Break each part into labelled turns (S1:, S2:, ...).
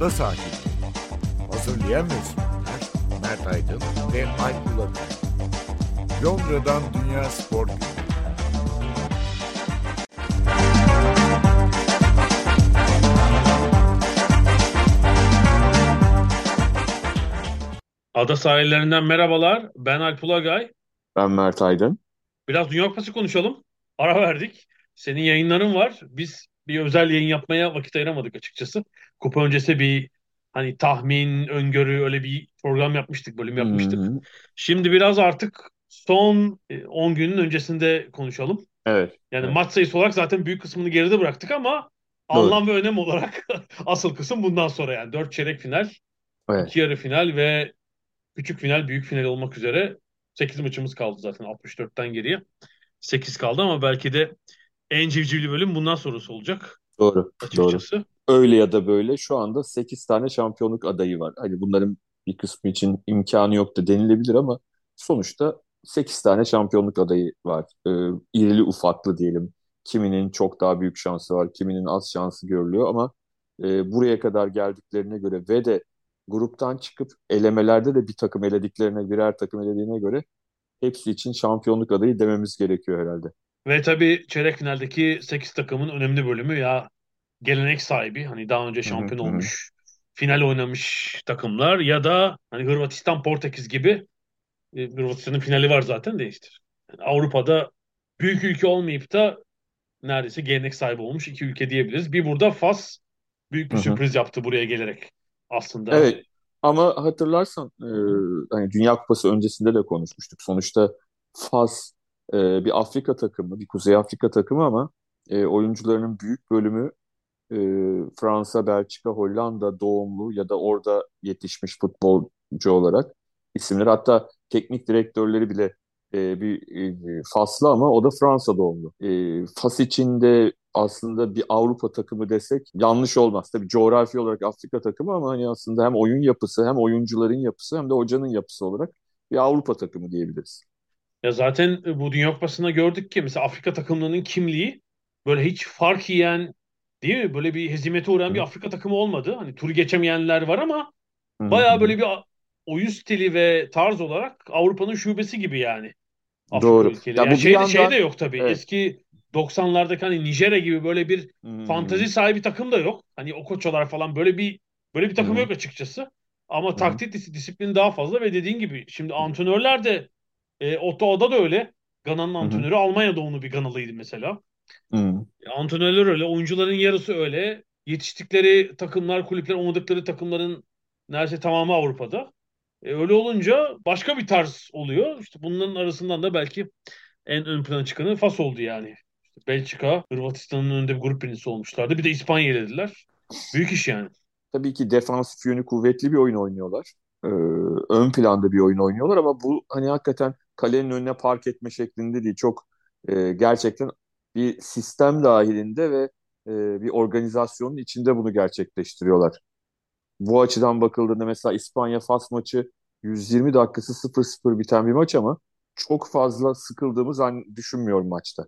S1: Ada sakinleri. Hazırlayan ve sunanlar Mert Aydın ve Alp Ulakay. Londra'dan Dünya Spor Günü.
S2: Ada sahillerinden merhabalar. Ben Alp Ulagay.
S3: Ben Mert Aydın.
S2: Biraz Dünya Kupası konuşalım. Ara verdik. Senin yayınların var. Biz bir özel yayın yapmaya vakit ayıramadık açıkçası. Kupa öncesi bir hani tahmin, öngörü öyle bir program yapmıştık, bölüm yapmıştık.
S3: Hı hı.
S2: Şimdi biraz artık son e, 10 günün öncesinde konuşalım.
S3: Evet.
S2: Yani
S3: Evet.
S2: maç sayısı olarak zaten büyük kısmını geride bıraktık ama
S3: Doğru.
S2: anlam ve önem olarak asıl kısım bundan sonra yani 4 çeyrek final,
S3: Evet.
S2: 2 yarı final ve küçük final, büyük final olmak üzere 8 maçımız kaldı zaten 64'ten geriye. 8 kaldı ama belki de en civcivli bölüm bundan sonrası olacak
S3: Doğru. Doğru.
S2: açıkçası.
S3: Öyle ya da böyle şu anda 8 tane şampiyonluk adayı var. Hani bunların bir kısmı için imkanı yok da denilebilir ama sonuçta 8 tane şampiyonluk adayı var. Ee, irili ufaklı diyelim. Kiminin çok daha büyük şansı var, kiminin az şansı görülüyor ama e, buraya kadar geldiklerine göre ve de gruptan çıkıp elemelerde de bir takım elediklerine, birer takım elediğine göre hepsi için şampiyonluk adayı dememiz gerekiyor herhalde.
S2: Ve tabii çeyrek finaldeki 8 takımın önemli bölümü ya gelenek sahibi hani daha önce şampiyon
S3: hı hı.
S2: olmuş, final oynamış takımlar ya da hani Hırvatistan, Portekiz gibi e, Hırvatistan'ın finali var zaten değiştir. Yani Avrupa'da büyük ülke olmayıp da neredeyse gelenek sahibi olmuş iki ülke diyebiliriz. Bir burada Fas büyük bir
S3: Hı hı.
S2: sürpriz yaptı buraya gelerek aslında.
S3: Evet ama hatırlarsan e, hani Dünya Kupası öncesinde de konuşmuştuk. Sonuçta Fas e, bir Afrika takımı, bir Kuzey Afrika takımı ama e, oyuncularının büyük bölümü e, Fransa, Belçika, Hollanda doğumlu ya da orada yetişmiş futbolcu olarak isimler. Hatta teknik direktörleri bile e, bir e, Faslı ama o da Fransa doğumlu. E, Fas içinde aslında bir Avrupa takımı desek yanlış olmaz. Tabii coğrafi olarak Afrika takımı ama hani aslında hem oyun yapısı hem oyuncuların yapısı hem de hocanın yapısı olarak bir Avrupa takımı diyebiliriz.
S2: Ya zaten bu Dünya Kupası'nda gördük ki mesela Afrika takımlarının kimliği böyle hiç fark yiyen değil mi? Böyle bir hezimete uğrayan bir Afrika takımı olmadı. Hani turu geçemeyenler var ama
S3: hı
S2: bayağı böyle bir oyun stili ve tarz olarak Avrupa'nın şubesi gibi yani Afrika
S3: Doğru.
S2: ülkeleri.
S3: Ya
S2: Yani
S3: bu bir
S2: şey de, şey de
S3: yandan
S2: yok tabii.
S3: evet.
S2: Eski 90'lardaki hani Nijerya gibi böyle bir
S3: hı
S2: fantazi sahibi takım da yok. Hani Okoçolar falan böyle bir böyle bir takım
S3: hı
S2: yok açıkçası. Ama
S3: hı
S2: taktik dis- disiplini daha fazla ve dediğin gibi şimdi antrenörler de e, Ottao'da da öyle. Gana'nın antrenörü Almanya doğumlu bir Ganalıydı mesela.
S3: hı.
S2: E, Antrenörler öyle, oyuncuların yarısı öyle. Yetiştikleri takımlar, kulüpler, oynadıkları takımların neredeyse tamamı Avrupa'da. E, öyle olunca başka bir tarz oluyor. İşte bunların arasından da belki en ön plana çıkanı Fas oldu yani. İşte Belçika, Hırvatistan'ın önünde bir grup birincisi olmuşlardı. Bir de İspanya elediler. Büyük iş yani.
S3: Tabii ki defansif yönü kuvvetli bir oyun oynuyorlar. Ee, ön planda bir oyun oynuyorlar ama bu hani hakikaten kalenin önüne park etme şeklinde değil. Çok e, gerçekten bir sistem dahilinde ve e, bir organizasyonun içinde bunu gerçekleştiriyorlar. Bu açıdan bakıldığında mesela İspanya-Fas maçı 120 dakikası 0-0 biten bir maç ama çok fazla sıkıldığımız an düşünmüyorum maçta.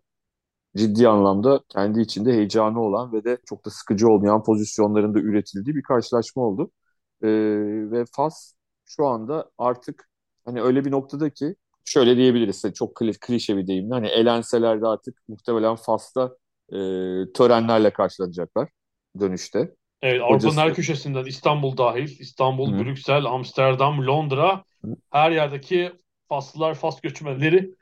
S3: Ciddi anlamda kendi içinde heyecanı olan ve de çok da sıkıcı olmayan pozisyonlarında üretildiği bir karşılaşma oldu. Ee, ve Fas şu anda artık hani öyle bir noktada ki şöyle diyebiliriz. Çok kli- klişe bir deyimle hani elenseler de artık muhtemelen Fas'ta e, törenlerle karşılanacaklar dönüşte.
S2: Evet, Avrupa'nın her köşesinden İstanbul dahil, İstanbul,
S3: Hı.
S2: Brüksel, Amsterdam, Londra her yerdeki Faslılar, Fas göçmenleri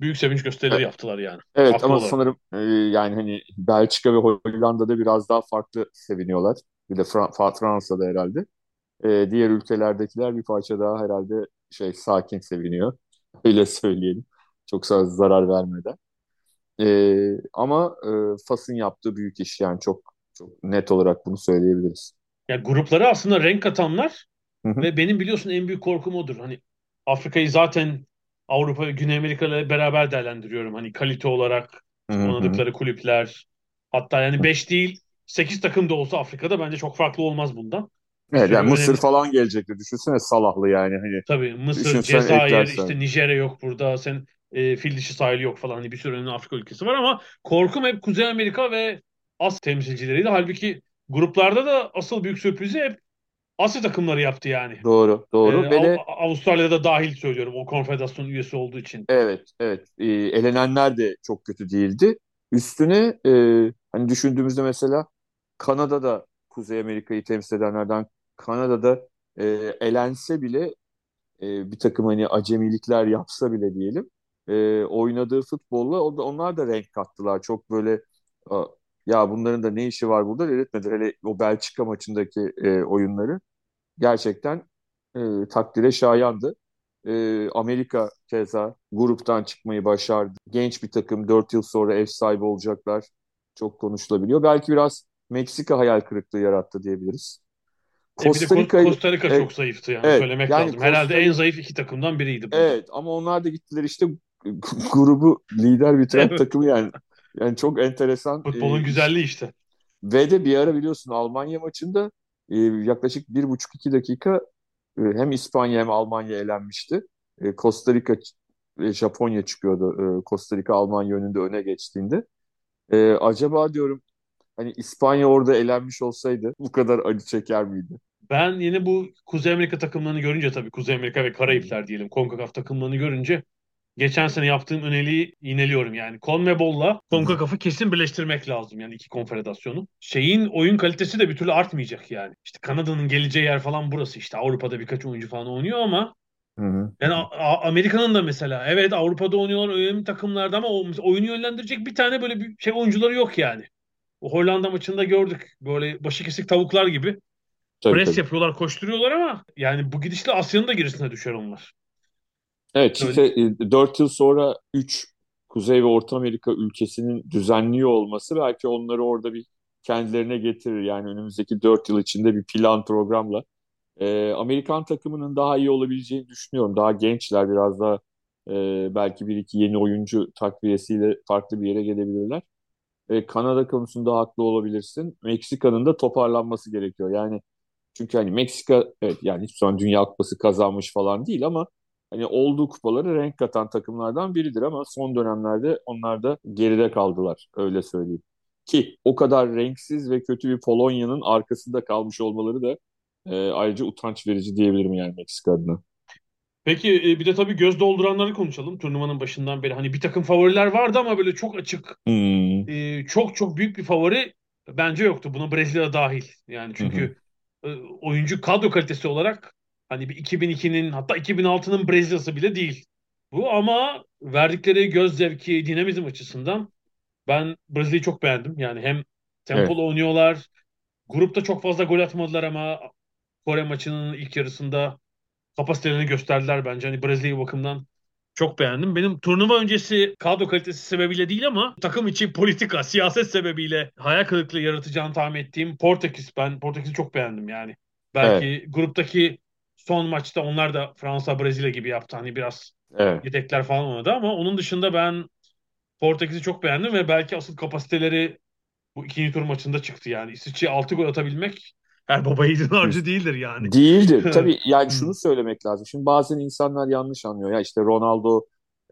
S2: büyük sevinç gösterileri yaptılar yani.
S3: Evet
S2: Haklı
S3: ama
S2: olarak.
S3: sanırım e, yani hani Belçika ve Hollanda'da biraz daha farklı seviniyorlar. Bir de Fra- Fransa'da herhalde. E, diğer ülkelerdekiler bir parça daha herhalde şey sakin seviniyor. Öyle söyleyelim. Çok za- zarar vermeden. E, ama e, Fas'ın yaptığı büyük iş yani çok çok net olarak bunu söyleyebiliriz.
S2: Ya gruplara aslında renk katanlar ve benim biliyorsun en büyük korkum odur. Hani Afrika'yı zaten Avrupa ve Güney Amerika ile beraber değerlendiriyorum. Hani kalite olarak
S3: hı
S2: işte
S3: hı, hı.
S2: oynadıkları kulüpler. Hatta yani 5 değil 8 takım da olsa Afrika'da bence çok farklı olmaz bundan.
S3: Evet yani Mısır
S2: önemli
S3: falan gelecekti. Düşünsene Salahlı yani hani
S2: tabii Mısır, Cezayir,
S3: eklersen.
S2: işte Nijerya yok burada. Sen e, fil dişi sahili yok falan. Hani bir sürü önemli Afrika ülkesi var ama korkum hep Kuzey Amerika ve Asya temsilcileriydi. Halbuki gruplarda da asıl büyük sürprizi hep Asya takımları yaptı yani.
S3: Doğru, doğru.
S2: Ee, Av- Avustralya'da dahil söylüyorum o konfederasyon üyesi olduğu için.
S3: evet, evet. Ee, elenenler de çok kötü değildi. Üstüne e, hani düşündüğümüzde mesela Kanada'da Kuzey Amerika'yı temsil edenlerden Kanada'da e, elense bile e, bir takım hani acemilikler yapsa bile diyelim e, oynadığı futbolla o da, onlar da renk kattılar. Çok böyle a, ya bunların da ne işi var burada dedirtmediler. Hele o Belçika maçındaki e, oyunları gerçekten e, takdire şayandı. E, Amerika keza gruptan çıkmayı başardı. Genç bir takım 4 yıl sonra ev sahibi olacaklar. Çok konuşulabiliyor. Belki biraz Meksika hayal kırıklığı yarattı diyebiliriz.
S2: E
S3: Costa Rica'yı
S2: Costa Rica çok zayıftı yani
S3: evet
S2: söylemek
S3: yani
S2: lazım. Herhalde
S3: Costa
S2: en zayıf iki takımdan biriydi burada.
S3: Evet ama onlar da gittiler işte grubu lider bitiren
S2: Evet.
S3: takımı yani. Yani çok enteresan
S2: Futbolun
S3: e,
S2: güzelliği işte.
S3: Ve de bir ara biliyorsun Almanya maçında e, yaklaşık bir buçuk iki dakika e, hem İspanya hem Almanya elenmişti. E, Costa Rica ve Japonya çıkıyordu. E, Costa Rica Almanya önünde öne geçtiğinde. E, acaba diyorum hani İspanya orada elenmiş olsaydı bu kadar acı çeker miydi?
S2: Ben yine bu Kuzey Amerika takımlarını görünce tabii Kuzey Amerika ve Karayipler diyelim CONCACAF takımlarını görünce geçen sene yaptığım öneriyi yineliyorum yani. CONMEBOL'la CONCACAF'ı kesin birleştirmek lazım yani iki konfederasyonu. Şeyin oyun kalitesi de bir türlü artmayacak yani. İşte Kanada'nın geleceği yer falan burası işte Avrupa'da birkaç oyuncu falan oynuyor ama
S3: Hı hı.
S2: yani Amerika'nın da mesela evet Avrupa'da oynuyorlar önemli takımlarda ama oyunu yönlendirecek bir tane böyle bir şey oyuncuları yok yani. O Hollanda maçında gördük böyle başı kesik tavuklar gibi.
S3: Tabii
S2: Pres
S3: tabii.
S2: yapıyorlar, koşturuyorlar ama yani bu gidişle Asya'nın da gerisine düşer onlar.
S3: Evet
S2: Öyle.
S3: işte e, 4 yıl sonra 3 Kuzey ve Orta Amerika ülkesinin düzenliyor olması belki onları orada bir kendilerine getirir. Yani önümüzdeki 4 yıl içinde bir plan programla. E, Amerikan takımının daha iyi olabileceğini düşünüyorum. Daha gençler biraz daha e, belki bir iki yeni oyuncu takviyesiyle farklı bir yere gelebilirler. E, Kanada konusunda haklı olabilirsin. Meksika'nın da toparlanması gerekiyor. Yani çünkü hani Meksika evet yani hiçbir zaman Dünya Kupası kazanmış falan değil ama hani olduğu kupaları renk katan takımlardan biridir ama son dönemlerde onlar da geride kaldılar öyle söyleyeyim. Ki o kadar renksiz ve kötü bir Polonya'nın arkasında kalmış olmaları da e, ayrıca utanç verici diyebilirim yani Meksika adına.
S2: Peki e, bir de tabii göz dolduranları konuşalım. Turnuvanın başından beri hani bir takım favoriler vardı ama böyle çok açık,
S3: Hmm.
S2: e, çok çok büyük bir favori bence yoktu. Buna Brezilya dahil. Yani çünkü oyuncu kadro kalitesi olarak hani bir 2002'nin hatta 2006'nın Brezilya'sı bile değil. Bu ama verdikleri göz zevki, dinamizm açısından ben Brezilya'yı çok beğendim. Yani hem
S3: Evet.
S2: tempolu oynuyorlar, grupta çok fazla gol atmadılar ama Kore maçının ilk yarısında kapasitelerini gösterdiler bence. Hani Brezilya bakımdan çok beğendim. Benim turnuva öncesi kadro kalitesi sebebiyle değil ama takım içi politika, siyaset sebebiyle hayal kırıklığı yaratacağını tahmin ettiğim Portekiz. Ben Portekiz'i çok beğendim yani. Belki
S3: Evet.
S2: gruptaki son maçta onlar da Fransa, Brezilya gibi yaptı. Hani biraz
S3: Evet.
S2: yedekler falan olmadı ama onun dışında ben Portekiz'i çok beğendim ve belki asıl kapasiteleri bu ikinci tur maçında çıktı yani. İsviçre'ye 6 gol atabilmek her baba yiğidin harcı değildir yani.
S3: Değildir. Tabii yani şunu söylemek lazım. Şimdi bazen insanlar yanlış anlıyor. Ya işte Ronaldo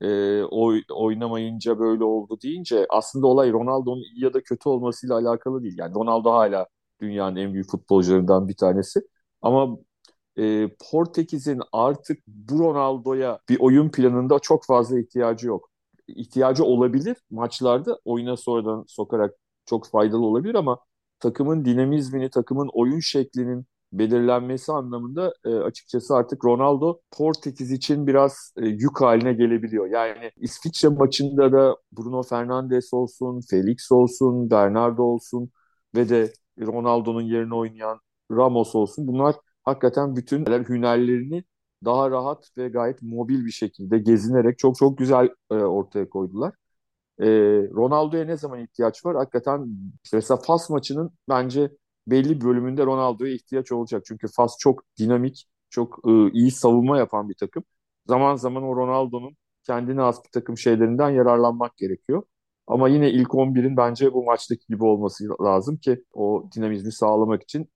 S3: e, oy, oynamayınca böyle oldu deyince aslında olay Ronaldo'nun iyi ya da kötü olmasıyla alakalı değil. Yani Ronaldo hala dünyanın en büyük futbolcularından bir tanesi. Ama e, Portekiz'in artık bu Ronaldo'ya bir oyun planında çok fazla ihtiyacı yok. İhtiyacı olabilir maçlarda oyuna sonradan sokarak çok faydalı olabilir ama takımın dinamizmini, takımın oyun şeklinin belirlenmesi anlamında e, açıkçası artık Ronaldo Portekiz için biraz e, yük haline gelebiliyor. Yani İsviçre maçında da Bruno Fernandes olsun, Felix olsun, Bernardo olsun ve de Ronaldo'nun yerine oynayan Ramos olsun. Bunlar hakikaten bütün hünerlerini daha rahat ve gayet mobil bir şekilde gezinerek çok çok güzel e, ortaya koydular. E, Ronaldo'ya ne zaman ihtiyaç var? Hakikaten mesela Fas maçının bence belli bölümünde Ronaldo'ya ihtiyaç olacak. Çünkü Fas çok dinamik, çok e, iyi savunma yapan bir takım. Zaman zaman o Ronaldo'nun kendine has bir takım şeylerinden yararlanmak gerekiyor. Ama yine ilk 11'in bence bu maçtaki gibi olması lazım ki o dinamizmi sağlamak için.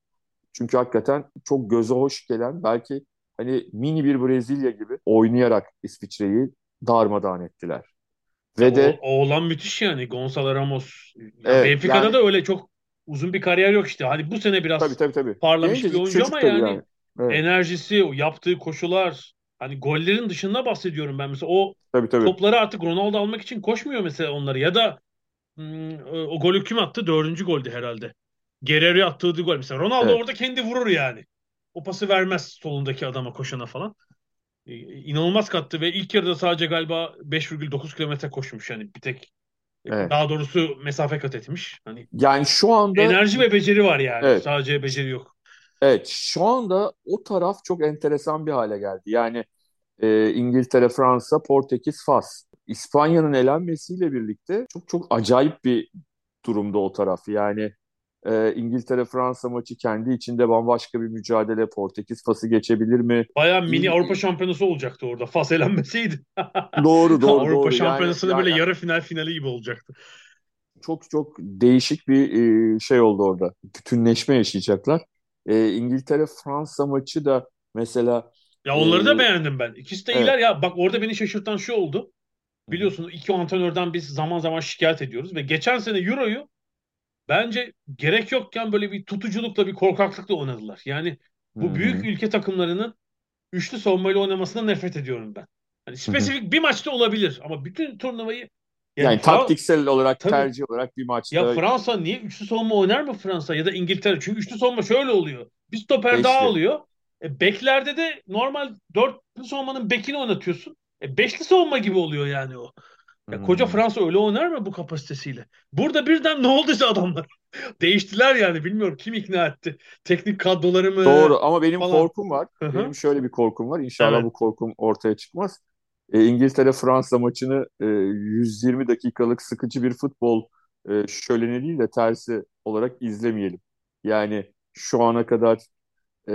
S3: Çünkü hakikaten çok göze hoş gelen belki hani mini bir Brezilya gibi oynayarak İsviçre'yi darmadağın ettiler. Ve de
S2: o, oğlan müthiş yani. Gonzalo Ramos. Ya
S3: evet
S2: Benfica'da
S3: yani
S2: da öyle çok uzun bir kariyer yok işte. Hani bu sene biraz
S3: tabii, tabii, tabii.
S2: parlamış
S3: Genç
S2: bir oyuncu ama yani, yani.
S3: Evet.
S2: enerjisi, yaptığı koşular, hani gollerin dışında bahsediyorum ben mesela. O
S3: tabii, tabii.
S2: topları artık Ronaldo almak için koşmuyor mesela onları ya da hmm, o golü kim attı? Dördüncü goldü herhalde. Guerrero attığı gol. Mesela Ronaldo evet. orada kendi vurur yani. O pası vermez solundaki adama koşana falan. Ee, inanılmaz kattı ve ilk yarıda sadece galiba 5,9 kilometre koşmuş yani bir tek Evet. Daha doğrusu mesafe kat etmiş. Hani
S3: yani şu anda
S2: enerji ve beceri var yani. Evet. Sadece beceri yok.
S3: Evet, şu anda o taraf çok enteresan bir hale geldi. Yani e, İngiltere, Fransa, Portekiz, Fas. İspanya'nın elenmesiyle birlikte çok çok acayip bir durumda o taraf. Yani e, İngiltere-Fransa maçı kendi içinde bambaşka bir mücadele. Portekiz Fas'ı geçebilir mi?
S2: Baya mini Avrupa Şampiyonası olacaktı orada. Fas elenmeseydi.
S3: doğru doğru.
S2: Avrupa
S3: doğru.
S2: Şampiyonası'nda yani, böyle yani, yarı final finali gibi olacaktı.
S3: Çok çok değişik bir e, şey oldu orada. Bütünleşme yaşayacaklar. E, İngiltere-Fransa maçı da mesela
S2: ya onları da beğendim ben. İkisi de evet. iyiler ya. Bak orada beni şaşırtan şu oldu. Biliyorsunuz iki antrenörden biz zaman zaman şikayet ediyoruz ve geçen sene Euro'yu bence gerek yokken böyle bir tutuculukla bir korkaklıkla oynadılar. Yani bu Hı-hı. büyük ülke takımlarının üçlü savunmayla oynamasına nefret ediyorum ben. Hani spesifik Hı-hı. bir maçta olabilir ama bütün turnuvayı
S3: yani, yani taktiksel olarak tabii, tercih olarak bir maçta.
S2: Ya Fransa niye üçlü savunma oynar mı Fransa ya da İngiltere? Çünkü üçlü savunma şöyle oluyor. Bir stoper Beşli. daha alıyor. E, beklerde de normal dörtlü savunmanın bekini oynatıyorsun. E, beşli savunma gibi oluyor yani o. Ya koca hmm. Fransa öyle oynar mı bu kapasitesiyle? Burada birden ne olduysa adamlar. Değiştiler yani bilmiyorum kim ikna etti. Teknik kadroları mı?
S3: Doğru ama benim falan. korkum var. Hı-hı. Benim şöyle bir korkum var. İnşallah evet. bu korkum ortaya çıkmaz. E, İngiltere Fransa maçını e, 120 dakikalık sıkıcı bir futbol e, şöleni değil de tersi olarak izlemeyelim. Yani şu ana kadar e,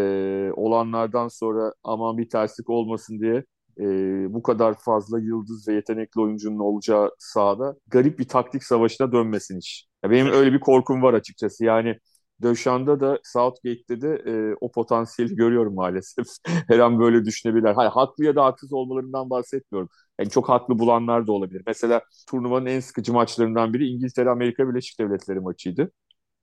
S3: olanlardan sonra aman bir terslik olmasın diye e, bu kadar fazla yıldız ve yetenekli oyuncunun olacağı sahada garip bir taktik savaşına dönmesin iş. Ya benim öyle bir korkum var açıkçası. Yani Döşan'da da Southgate'de de e, o potansiyeli görüyorum maalesef. Her an böyle düşünebilirler. Hayır, haklı ya da haksız olmalarından bahsetmiyorum. Yani çok haklı bulanlar da olabilir. Mesela turnuvanın en sıkıcı maçlarından biri İngiltere-Amerika Birleşik Devletleri maçıydı.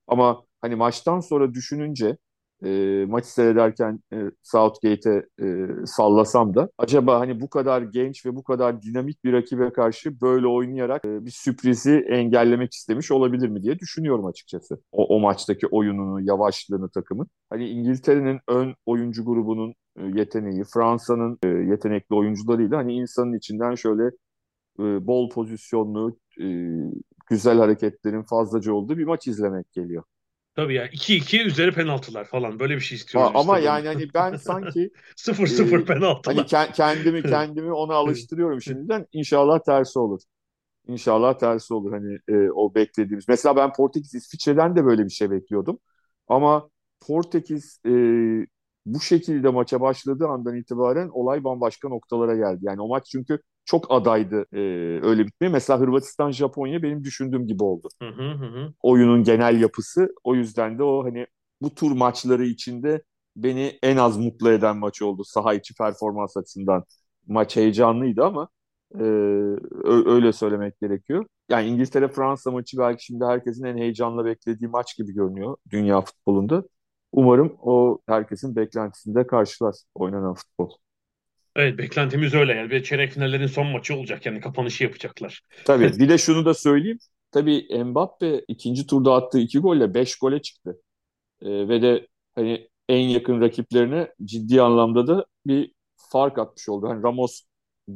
S3: Ama hani maçtan sonra düşününce e, maçı seyrederken e, Southgate'e e, sallasam da acaba hani bu kadar genç ve bu kadar dinamik bir rakibe karşı böyle oynayarak e, bir sürprizi engellemek istemiş olabilir mi diye düşünüyorum açıkçası. O, o maçtaki oyununu, yavaşlığını takımın. Hani İngiltere'nin ön oyuncu grubunun e, yeteneği, Fransa'nın e, yetenekli oyuncularıyla hani insanın içinden şöyle e, bol pozisyonlu, e, güzel hareketlerin fazlaca olduğu bir maç izlemek geliyor.
S2: Tabii ya 2-2 üzeri penaltılar falan böyle bir şey istiyoruz.
S3: ama işte yani hani ben sanki
S2: 0-0 e, penaltılar.
S3: Hani ke- kendimi kendimi ona alıştırıyorum şimdiden. İnşallah tersi olur. İnşallah tersi olur hani e, o beklediğimiz. Mesela ben Portekiz İsviçre'den de böyle bir şey bekliyordum. Ama Portekiz e, bu şekilde maça başladığı andan itibaren olay bambaşka noktalara geldi. Yani o maç çünkü çok adaydı e, öyle bitmeye. Mesela Hırvatistan Japonya benim düşündüğüm gibi oldu.
S2: Hı hı hı.
S3: Oyunun genel yapısı o yüzden de o hani bu tur maçları içinde beni en az mutlu eden maç oldu saha içi performans açısından. Maç heyecanlıydı ama e, öyle söylemek gerekiyor. Yani İngiltere-Fransa maçı belki şimdi herkesin en heyecanla beklediği maç gibi görünüyor dünya futbolunda. Umarım o herkesin beklentisinde karşılar oynanan futbol.
S2: Evet beklentimiz öyle yani. Bir çeyrek finallerin son maçı olacak yani kapanışı yapacaklar.
S3: Tabii bir de şunu da söyleyeyim. Tabii Mbappe ikinci turda attığı iki golle beş gole çıktı. Ee, ve de hani en yakın rakiplerine ciddi anlamda da bir fark atmış oldu. Hani Ramos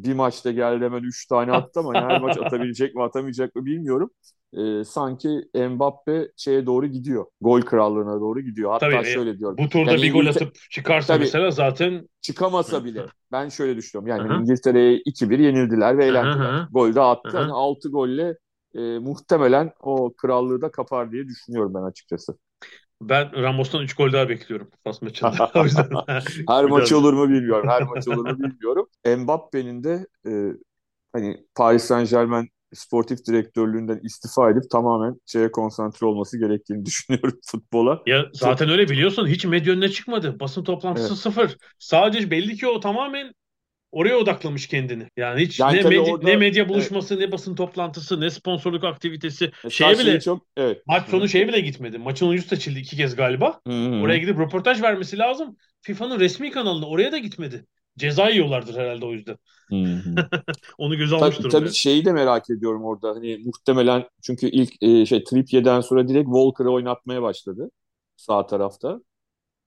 S3: bir maçta geldi hemen üç tane attı ama her maç atabilecek mi atamayacak mı bilmiyorum e, sanki Mbappe şeye doğru gidiyor. Gol krallığına doğru gidiyor. Hatta
S2: tabii,
S3: şöyle diyorum.
S2: Bu turda yani bir gol atıp çıkarsa tabii, mesela zaten
S3: çıkamasa bile ben şöyle düşünüyorum. Yani Hı-hı. İngiltere'ye 2-1 yenildiler ve eğlendiler. Gol de attı. Hı-hı. Hani 6 golle e, muhtemelen o krallığı da kapar diye düşünüyorum ben açıkçası.
S2: Ben Ramos'tan 3 gol daha bekliyorum Fas maçında.
S3: her maç olur mu bilmiyorum. Her maç olur mu bilmiyorum. Mbappe'nin de e, hani Paris Saint Germain sportif direktörlüğünden istifa edip tamamen şeye konsantre olması gerektiğini düşünüyorum futbola.
S2: Ya zaten öyle biliyorsun hiç medya önüne çıkmadı. Basın toplantısı evet. sıfır. Sadece belli ki o tamamen oraya odaklamış kendini. Yani hiç
S3: Yani
S2: ne, medya,
S3: orada-
S2: ne medya buluşması, ne basın toplantısı, ne sponsorluk aktivitesi.
S3: Mesela
S2: Şeye bile
S3: çok evet.
S2: maç sonu şeye bile gitmedi. Maçın oyuncusu seçildi iki kez galiba.
S3: Hı hı.
S2: Oraya gidip röportaj vermesi lazım. FIFA'nın resmi kanalına oraya da gitmedi. Ceza yiyorlardır herhalde o yüzden. Onu göze almış
S3: Tabii,
S2: durumda.
S3: tabii şeyi de merak ediyorum orada. Hani muhtemelen çünkü ilk e, şey Trippier'den sonra direkt Walker'ı oynatmaya başladı sağ tarafta.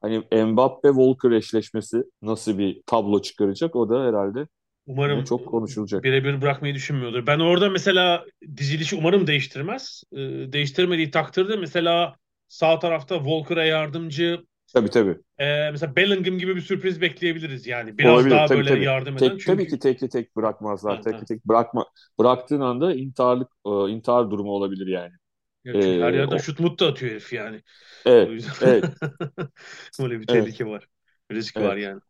S3: Hani Mbappe Walker eşleşmesi nasıl bir tablo çıkaracak o da herhalde
S2: Umarım
S3: çok konuşulacak.
S2: birebir bırakmayı düşünmüyordur. Ben orada mesela dizilişi umarım değiştirmez. Ee, değiştirmediği takdirde mesela sağ tarafta Walker'a yardımcı
S3: Tabii tabii.
S2: e, mesela Bellingham gibi bir sürpriz bekleyebiliriz yani. Biraz
S3: Olabilir,
S2: daha
S3: tabii,
S2: böyle
S3: tabii.
S2: yardım eden.
S3: Tek,
S2: Çünkü
S3: tabii ki tek tek bırakmazlar.
S2: Ha,
S3: tek
S2: ha.
S3: tek bırakma bıraktığın anda intiharlık e, intihar durumu olabilir yani.
S2: Çünkü her
S3: Ee,
S2: yerden
S3: o-
S2: şut mut da atıyor herif yani. O
S3: Evet,
S2: yüzden
S3: evet.
S2: böyle bir
S3: Evet.
S2: tehlike var. Risk
S3: Evet.
S2: var yani.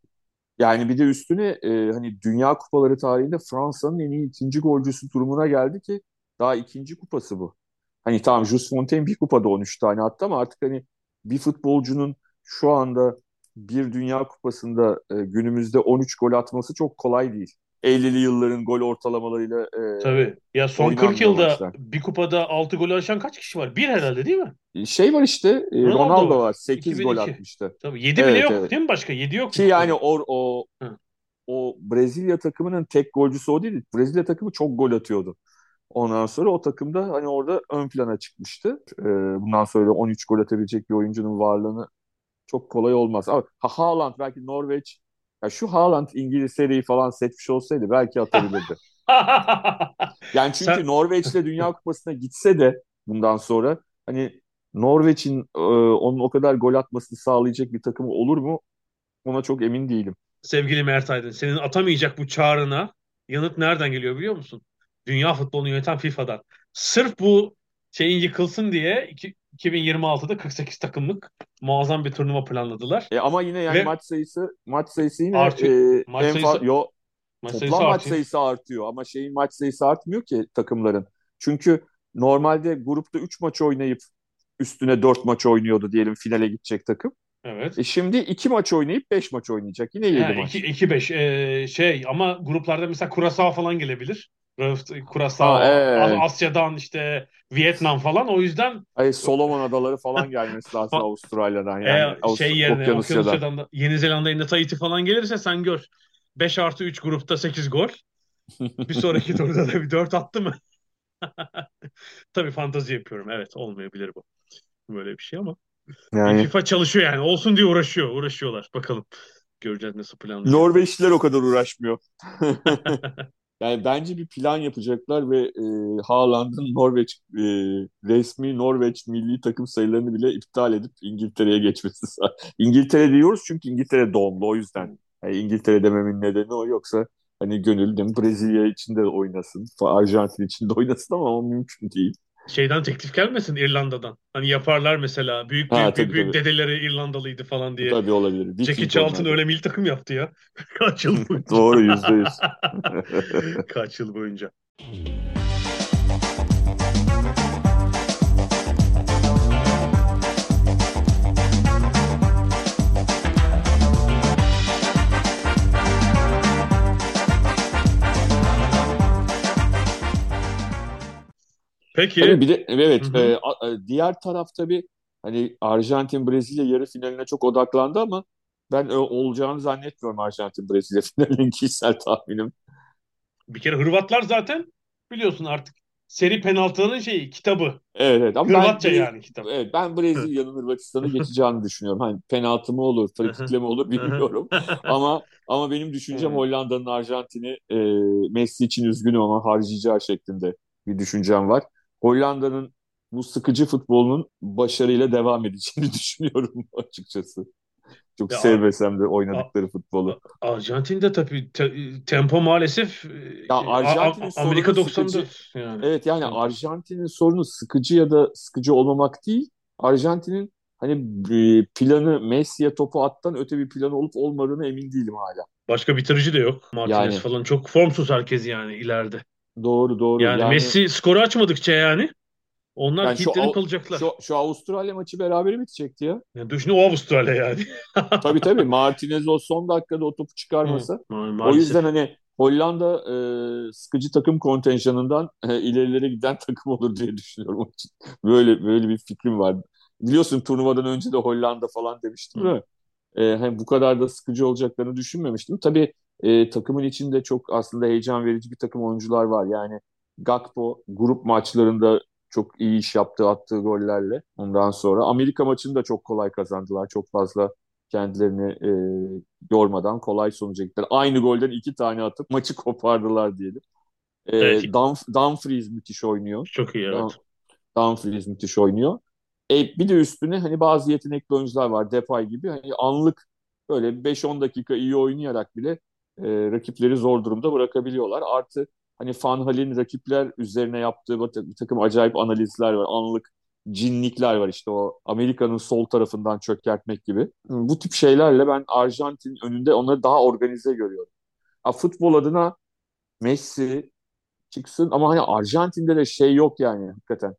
S3: Yani bir de üstüne e, hani Dünya Kupaları tarihinde Fransa'nın en iyi ikinci golcüsü durumuna geldi ki daha ikinci kupası bu. Hani tamam Jules Fontaine bir kupada 13 tane attı ama artık hani bir futbolcunun şu anda bir Dünya Kupası'nda e, günümüzde 13 gol atması çok kolay değil. 50'li yılların gol ortalamalarıyla e,
S2: Tabii. Ya son 40
S3: oynanmıyor
S2: yılda
S3: maçlar.
S2: bir kupada 6 gol aşan kaç kişi var? Bir herhalde değil mi?
S3: şey var işte e,
S2: Ronaldo
S3: Ronaldo
S2: var.
S3: var 8 gol
S2: 2002.
S3: atmıştı.
S2: Tabii 7 bile
S3: Evet,
S2: yok
S3: evet.
S2: değil mi başka? 7 yok.
S3: Ki yani o o
S2: Hı.
S3: o Brezilya takımının tek golcüsü o değil. Brezilya takımı çok gol atıyordu. Ondan sonra o takımda hani orada ön plana çıkmıştı. Ee, bundan sonra da 13 gol atabilecek bir oyuncunun varlığını çok kolay olmaz. Ama ha, Haaland belki Norveç ya şu Haaland İngiliz seriyi falan seçmiş olsaydı belki atabilirdi. Yani çünkü
S2: Sen-
S3: Norveç'le Dünya Kupası'na gitse de bundan sonra hani Norveç'in e, onun o kadar gol atmasını sağlayacak bir takımı olur mu? Ona çok emin değilim.
S2: Sevgili Mert Aydın, senin atamayacak bu çağrına yanıt nereden geliyor biliyor musun? Dünya futbolunu yöneten FIFA'dan. Sırf bu şeyin yıkılsın diye iki- 2026'da 48 takımlık muazzam bir turnuva planladılar.
S3: E ama yine yani
S2: Ve-
S3: maç sayısı maç sayısı yine
S2: Artıyor.
S3: e,
S2: Maç
S3: en
S2: sayısı-
S3: yo
S2: Maç
S3: toplam
S2: sayısı
S3: maç
S2: artıyor.
S3: sayısı artıyor ama şeyin maç sayısı artmıyor ki takımların. Çünkü normalde grupta 3 maç oynayıp üstüne 4 maç oynuyordu diyelim finale gidecek takım.
S2: Evet.
S3: E şimdi 2 maç oynayıp 5 maç oynayacak. Yine 7
S2: Ha,
S3: maç.
S2: 2-5 Ee, şey ama gruplarda mesela Curaçao falan gelebilir.
S3: Ha, evet.
S2: As- Asya'dan işte Vietnam falan. O yüzden
S3: Ay Solomon Adaları falan gelmesi lazım Avustralya'dan yani.
S2: e,
S3: Avust-
S2: şey yerine
S3: Okyanusya'dan.
S2: Okyanusya'dan da Yeni Zelanda yerine Tahiti falan gelirse sen gör. 5 artı 3 grupta 8 gol. Bir sonraki turda da bir 4 attı mı? Tabii fantazi yapıyorum. Evet olmayabilir bu. Böyle bir şey ama.
S3: Yani
S2: FIFA çalışıyor yani. Olsun diye uğraşıyor. Uğraşıyorlar. Bakalım. Göreceğiz nasıl planlıyor.
S3: Norveçliler o kadar uğraşmıyor. Yani bence bir plan yapacaklar ve e, Haaland'ın Norveç e, resmi Norveç milli takım sayılarını bile iptal edip İngiltere'ye geçmesi. İngiltere diyoruz çünkü İngiltere doğumlu o yüzden. Yani İngiltere dememin nedeni o yoksa hani gönül değil mi? Brezilya için de oynasın, Arjantin için de oynasın ama o mümkün değil.
S2: Şeyden teklif gelmesin İrlanda'dan. Hani yaparlar mesela. Büyük
S3: Ha,
S2: büyük
S3: tabii,
S2: büyük, büyük
S3: tabii.
S2: dedeleri İrlandalıydı falan diye.
S3: Tabii olabilir.
S2: Jackie
S3: Viking
S2: Charlton öyle milli takım yaptı ya. Kaç yıl boyunca.
S3: Doğru yüzde yüz.
S2: Kaç yıl boyunca. Peki.
S3: Tabii bir de evet
S2: Hı hı.
S3: e, a- diğer taraf tabii hani Arjantin Brezilya yarı finaline çok odaklandı ama ben e, olacağını zannetmiyorum Arjantin Brezilya finalinin kişisel tahminim.
S2: Bir kere Hırvatlar zaten biliyorsun artık seri penaltıların şeyi kitabı.
S3: Evet evet ama ben
S2: Hırvatça
S3: Bre-
S2: yani kitap.
S3: Evet, ben Brezilya'nın Hırvatistan'ı geçeceğini düşünüyorum. Hani penaltı mı olur, frikikle mi olur bilmiyorum. ama ama benim düşüncem. Hollanda'nın Arjantin'i e, Messi için üzgünüm ama harcayacağı şeklinde bir düşüncem var. Hollanda'nın bu sıkıcı futbolunun başarıyla devam edeceğini düşünüyorum açıkçası. Çok
S2: Ya,
S3: sevmesem de oynadıkları futbolu.
S2: Arjantin'de tabii te- tempo maalesef e,
S3: Ya
S2: A-
S3: Arjantin'in
S2: A- Amerika
S3: sorunu
S2: 90'da
S3: sıkıcı.
S2: yani.
S3: Evet yani. Arjantin'in sorunu sıkıcı ya da sıkıcı olmamak değil. Arjantin'in hani e, planı Messi'ye topu attan öte bir planı olup olmadığını emin değilim hala.
S2: Başka bitirici de yok. Martinez
S3: Yani.
S2: falan çok formsuz herkes yani ileride.
S3: Doğru doğru.
S2: Yani, Messi skoru açmadıkça yani Onlar
S3: Yani
S2: kilitlenip kalacaklar.
S3: şu, şu Avustralya maçı beraber bitecekti ya.
S2: Yani düşün o Avustralya yani.
S3: Tabii tabii Martinez o son dakikada o topu çıkarmasa.
S2: Hı,
S3: O yüzden hani Hollanda e, sıkıcı takım kontenjanından e, ilerilere giden takım olur diye düşünüyorum. Böyle böyle bir fikrim var. Biliyorsun turnuvadan önce de Hollanda falan demiştim
S2: Hı.
S3: değil mi? E, hani bu kadar da sıkıcı olacaklarını düşünmemiştim. Tabii e, takımın içinde çok aslında heyecan verici bir takım oyuncular var. Yani Gakpo grup maçlarında çok iyi iş yaptı attığı gollerle. Ondan sonra Amerika maçını da çok kolay kazandılar. Çok fazla kendilerini e, yormadan kolay sonuca gittiler. Aynı golden iki tane atıp maçı kopardılar diyelim. E,
S2: Evet.
S3: Dumf- Dumfries müthiş oynuyor.
S2: Çok iyi evet.
S3: Dum- Dumfries müthiş oynuyor. E, bir de üstüne hani bazı yetenekli oyuncular var. Depay gibi. Hani anlık böyle 5-10 dakika iyi oynayarak bile e, rakipleri zor durumda bırakabiliyorlar. Artı hani Van Hal'in rakipler üzerine yaptığı bir ta- bir takım acayip analizler var. Anlık cinlikler var işte o Amerika'nın sol tarafından çökertmek gibi. Bu tip şeylerle ben Arjantin önünde onları daha organize görüyorum. Ha, futbol adına Messi çıksın ama hani Arjantin'de de şey yok yani hakikaten.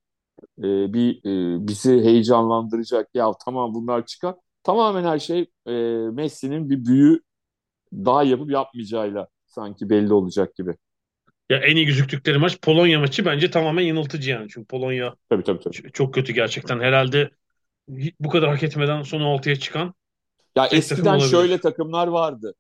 S3: Ee, bir e, bizi heyecanlandıracak ya tamam bunlar çıkar. Tamamen her şey e, Messi'nin bir büyü daha yapıp yapmayacağıyla sanki belli olacak gibi.
S2: Ya en iyi gözüktükleri maç Polonya maçı bence tamamen yanıltıcı yani. Çünkü Polonya
S3: Tabii tabii tabii.
S2: çok kötü gerçekten. Herhalde bu kadar hak etmeden son 6'ya çıkan
S3: Ya
S2: takım
S3: eskiden
S2: olabilir.
S3: şöyle takımlar vardı.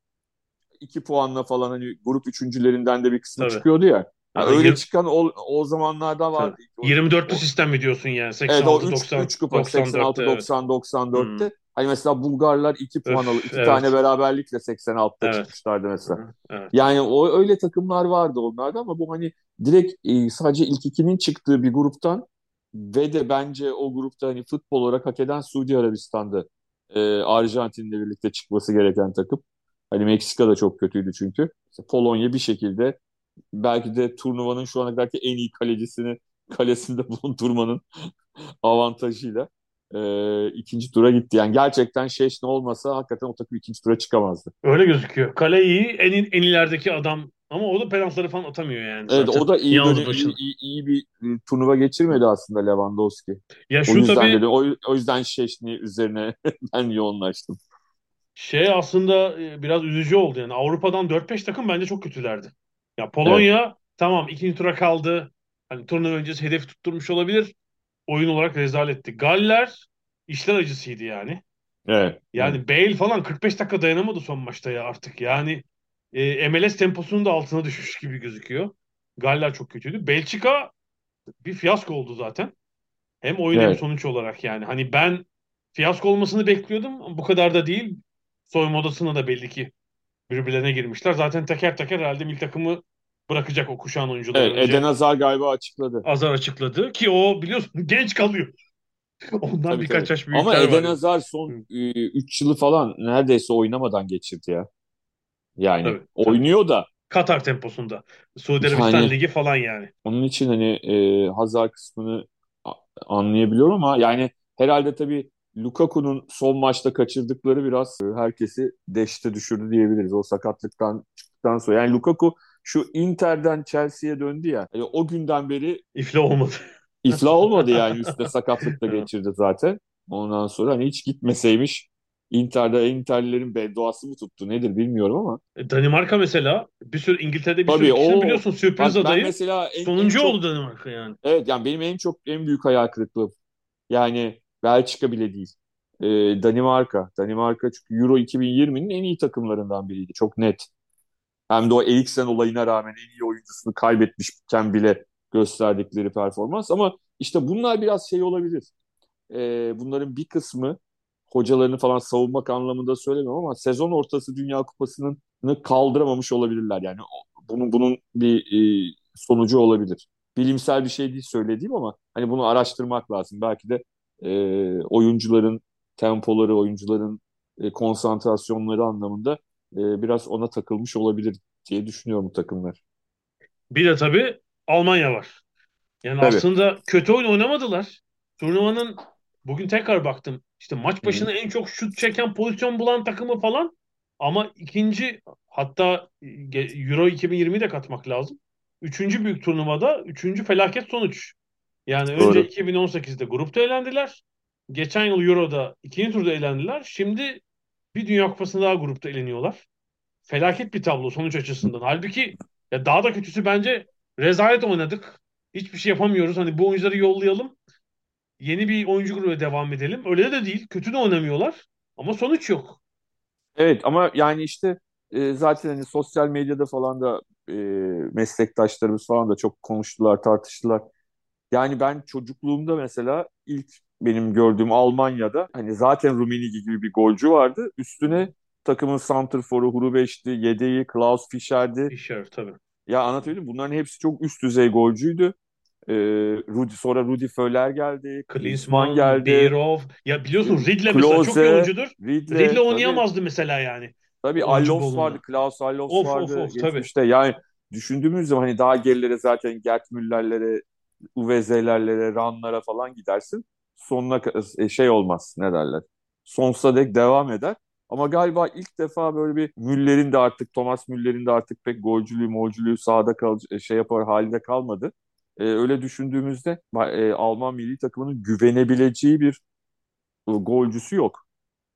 S3: İki puanla falan hani grup üçüncülerinden de bir kısmı
S2: Tabii.
S3: çıkıyordu ya.
S2: Yani
S3: öyle çıkan o, o zamanlarda vardı. O-
S2: 24'lü
S3: o-
S2: sistem mi diyorsun yani?
S3: Evet o
S2: 86,
S3: 3
S2: 90,
S3: 3 kupa
S2: 94'te
S3: 86
S2: evet.
S3: 90 94'te.
S2: Hmm.
S3: Hani mesela Bulgarlar 2 puan alıp 2
S2: evet.
S3: tane beraberlikle 86'ta
S2: Evet.
S3: çıkmışlardı mesela.
S2: Evet.
S3: Yani o öyle takımlar vardı onlarda ama bu hani direkt e, sadece ilk ikinin çıktığı bir gruptan ve de bence o grupta hani futbol olarak hak eden Suudi Arabistan'da e, Arjantin'le birlikte çıkması gereken takım. Hani Meksika da çok kötüydü çünkü. İşte Polonya bir şekilde belki de turnuvanın şu ana kadarki en iyi kalecisini kalesinde bulundurmanın avantajıyla e, ikinci tura gitti. Yani gerçekten Şeşne olmasa hakikaten o takım ikinci tura çıkamazdı.
S2: Öyle gözüküyor. Kale iyi, en, en ilerideki adam ama o da penaltıları falan atamıyor yani
S3: Evet
S2: zaten.
S3: o da iyi,
S2: Yalnız
S3: dönem- iyi, iyi, iyi bir e, turnuva geçirmedi aslında Lewandowski.
S2: Ya
S3: O
S2: şu
S3: yüzden
S2: tabii
S3: dedim, o, o yüzden Şeşni üzerine ben yoğunlaştım.
S2: şey aslında biraz üzücü oldu yani. Avrupa'dan 4-5 takım bence çok kötülerdi. Ya Polonya tamam ikinci tura kaldı. Hani turnuva öncesi hedef tutturmuş olabilir. Oyun olarak rezaletti. Galler işler acısıydı yani.
S3: Evet.
S2: Yani Bale falan 45 dakika dayanamadı son maçta ya artık. Yani e, MLS temposunun da altına düşmüş gibi gözüküyor. Galler çok kötüydü. Belçika bir fiyasko oldu zaten. Hem oyun hem
S3: Evet.
S2: sonuç olarak yani. Hani ben fiyasko olmasını bekliyordum bu kadar da değil. Soyunma odasına da belli ki birbirlerine girmişler. Zaten teker teker herhalde milli takımı bırakacak o kuşağın oyuncuları
S3: Evet,
S2: önce.
S3: Eden Hazar galiba açıkladı.
S2: Azar açıkladı ki o biliyorsun genç kalıyor. Ondan
S3: Tabii,
S2: birkaç
S3: tabii.
S2: yaş büyükler
S3: Ama. Eden. Hazar son 3 yılı falan neredeyse oynamadan geçirdi ya. Yani
S2: Tabii, tabii.
S3: oynuyor da
S2: Katar temposunda. Suudi Arabistan
S3: Yani-
S2: Ligi falan yani.
S3: onun için hani e, Hazar kısmını anlayabiliyorum ama yani herhalde tabii Lukaku'nun son maçta kaçırdıkları biraz e, herkesi deşte düşürdü diyebiliriz o sakatlıktan çıktıktan sonra. Yani Lukaku şu Inter'den Chelsea'ye döndü ya. e, o günden beri
S2: İflah olmadı.
S3: iflah olmadı yani üstüne sakatlık da geçirdi zaten. Ondan sonra hani hiç gitmeseymiş Inter'de Interlilerin bedduası mı tuttu nedir bilmiyorum ama.
S2: E, Danimarka mesela bir sürü İngiltere'de bir
S3: Tabii,
S2: sürü kişinin
S3: o-
S2: biliyorsun sürpriz
S3: ben
S2: adayı.
S3: mesela en, en
S2: Sonuncu
S3: çok
S2: oldu Danimarka yani.
S3: Evet yani benim en çok en büyük hayal kırıklığı yani Belçika bile değil. Ee, Danimarka. Danimarka çünkü Euro 2020'nin en iyi takımlarından biriydi. Çok net. Hem de o Eriksen olayına rağmen en iyi oyuncusunu kaybetmişken bile gösterdikleri performans. Ama işte bunlar biraz şey olabilir. Ee, bunların bir kısmı hocalarını falan savunmak anlamında söylemiyorum ama sezon ortası Dünya Kupası'nı kaldıramamış olabilirler. Yani bunun bunun bir e, sonucu olabilir. Bilimsel bir şey değil söylediğim ama hani bunu araştırmak lazım. Belki de e, oyuncuların tempoları, oyuncuların e, konsantrasyonları anlamında e, biraz ona takılmış olabilir diye düşünüyorum bu takımlar.
S2: Bir de tabii Almanya var. Yani
S3: Tabii.
S2: aslında kötü oyun oynamadılar. Turnuvanın bugün tekrar baktım. İşte maç başına en çok şut çeken pozisyon bulan takımı falan. Ama ikinci hatta Euro 2020'yi de katmak lazım. Üçüncü büyük turnuvada üçüncü felaket sonuç. Yani
S3: Doğru.
S2: önce 2018'de grupta elendiler. Geçen yıl Euro'da ikinci turda elendiler. Şimdi bir Dünya Kupası'nda daha grupta eleniyorlar. Felaket bir tablo sonuç açısından. Halbuki ya daha da kötüsü bence rezalet oynadık. Hiçbir şey yapamıyoruz. Hani bu oyuncuları yollayalım. Yeni bir oyuncu grubuna devam edelim. Öyle de değil. Kötü de oynamıyorlar. Ama sonuç yok.
S3: Evet ama yani işte e, zaten hani sosyal medyada falan da e, meslektaşlarımız falan da çok konuştular, tartıştılar. Yani ben çocukluğumda mesela ilk benim gördüğüm Almanya'da hani zaten Rummenigge gibi bir golcü vardı. Üstüne takımın santrforu Hrubeş'ti, yedeği Klaus Fischer'di.
S2: Fischer tabii.
S3: Ya anlatabildim? Bunların hepsi çok üst düzey golcüydü. Ee, Rudi, sonra Rudi Föller geldi. Klinsmann geldi.
S2: Beerhoff. Ya biliyorsun Riedle mesela çok iyi
S3: Klose,
S2: oyuncudur.
S3: Riedle tabii.
S2: oynayamazdı mesela yani.
S3: Tabii
S2: bolluğunda.
S3: vardı, Klaus
S2: Of, of,
S3: vardı
S2: of, tabii.
S3: geçmişte. Yani düşündüğümüz zaman hani daha gerilere zaten Gerd Müller'lere, Uveze'lerlere, Ran'lara falan gidersin. Sonuna e, şey olmaz ne derler. Sonsuza dek devam eder. Ama galiba ilk defa böyle bir Müller'in de artık Thomas Müller'in de artık pek golcülüğü, molcülüğü sahada kal şey yapar halde kalmadı. Ee, öyle düşündüğümüzde e, Alman milli takımının güvenebileceği bir e, golcüsü yok.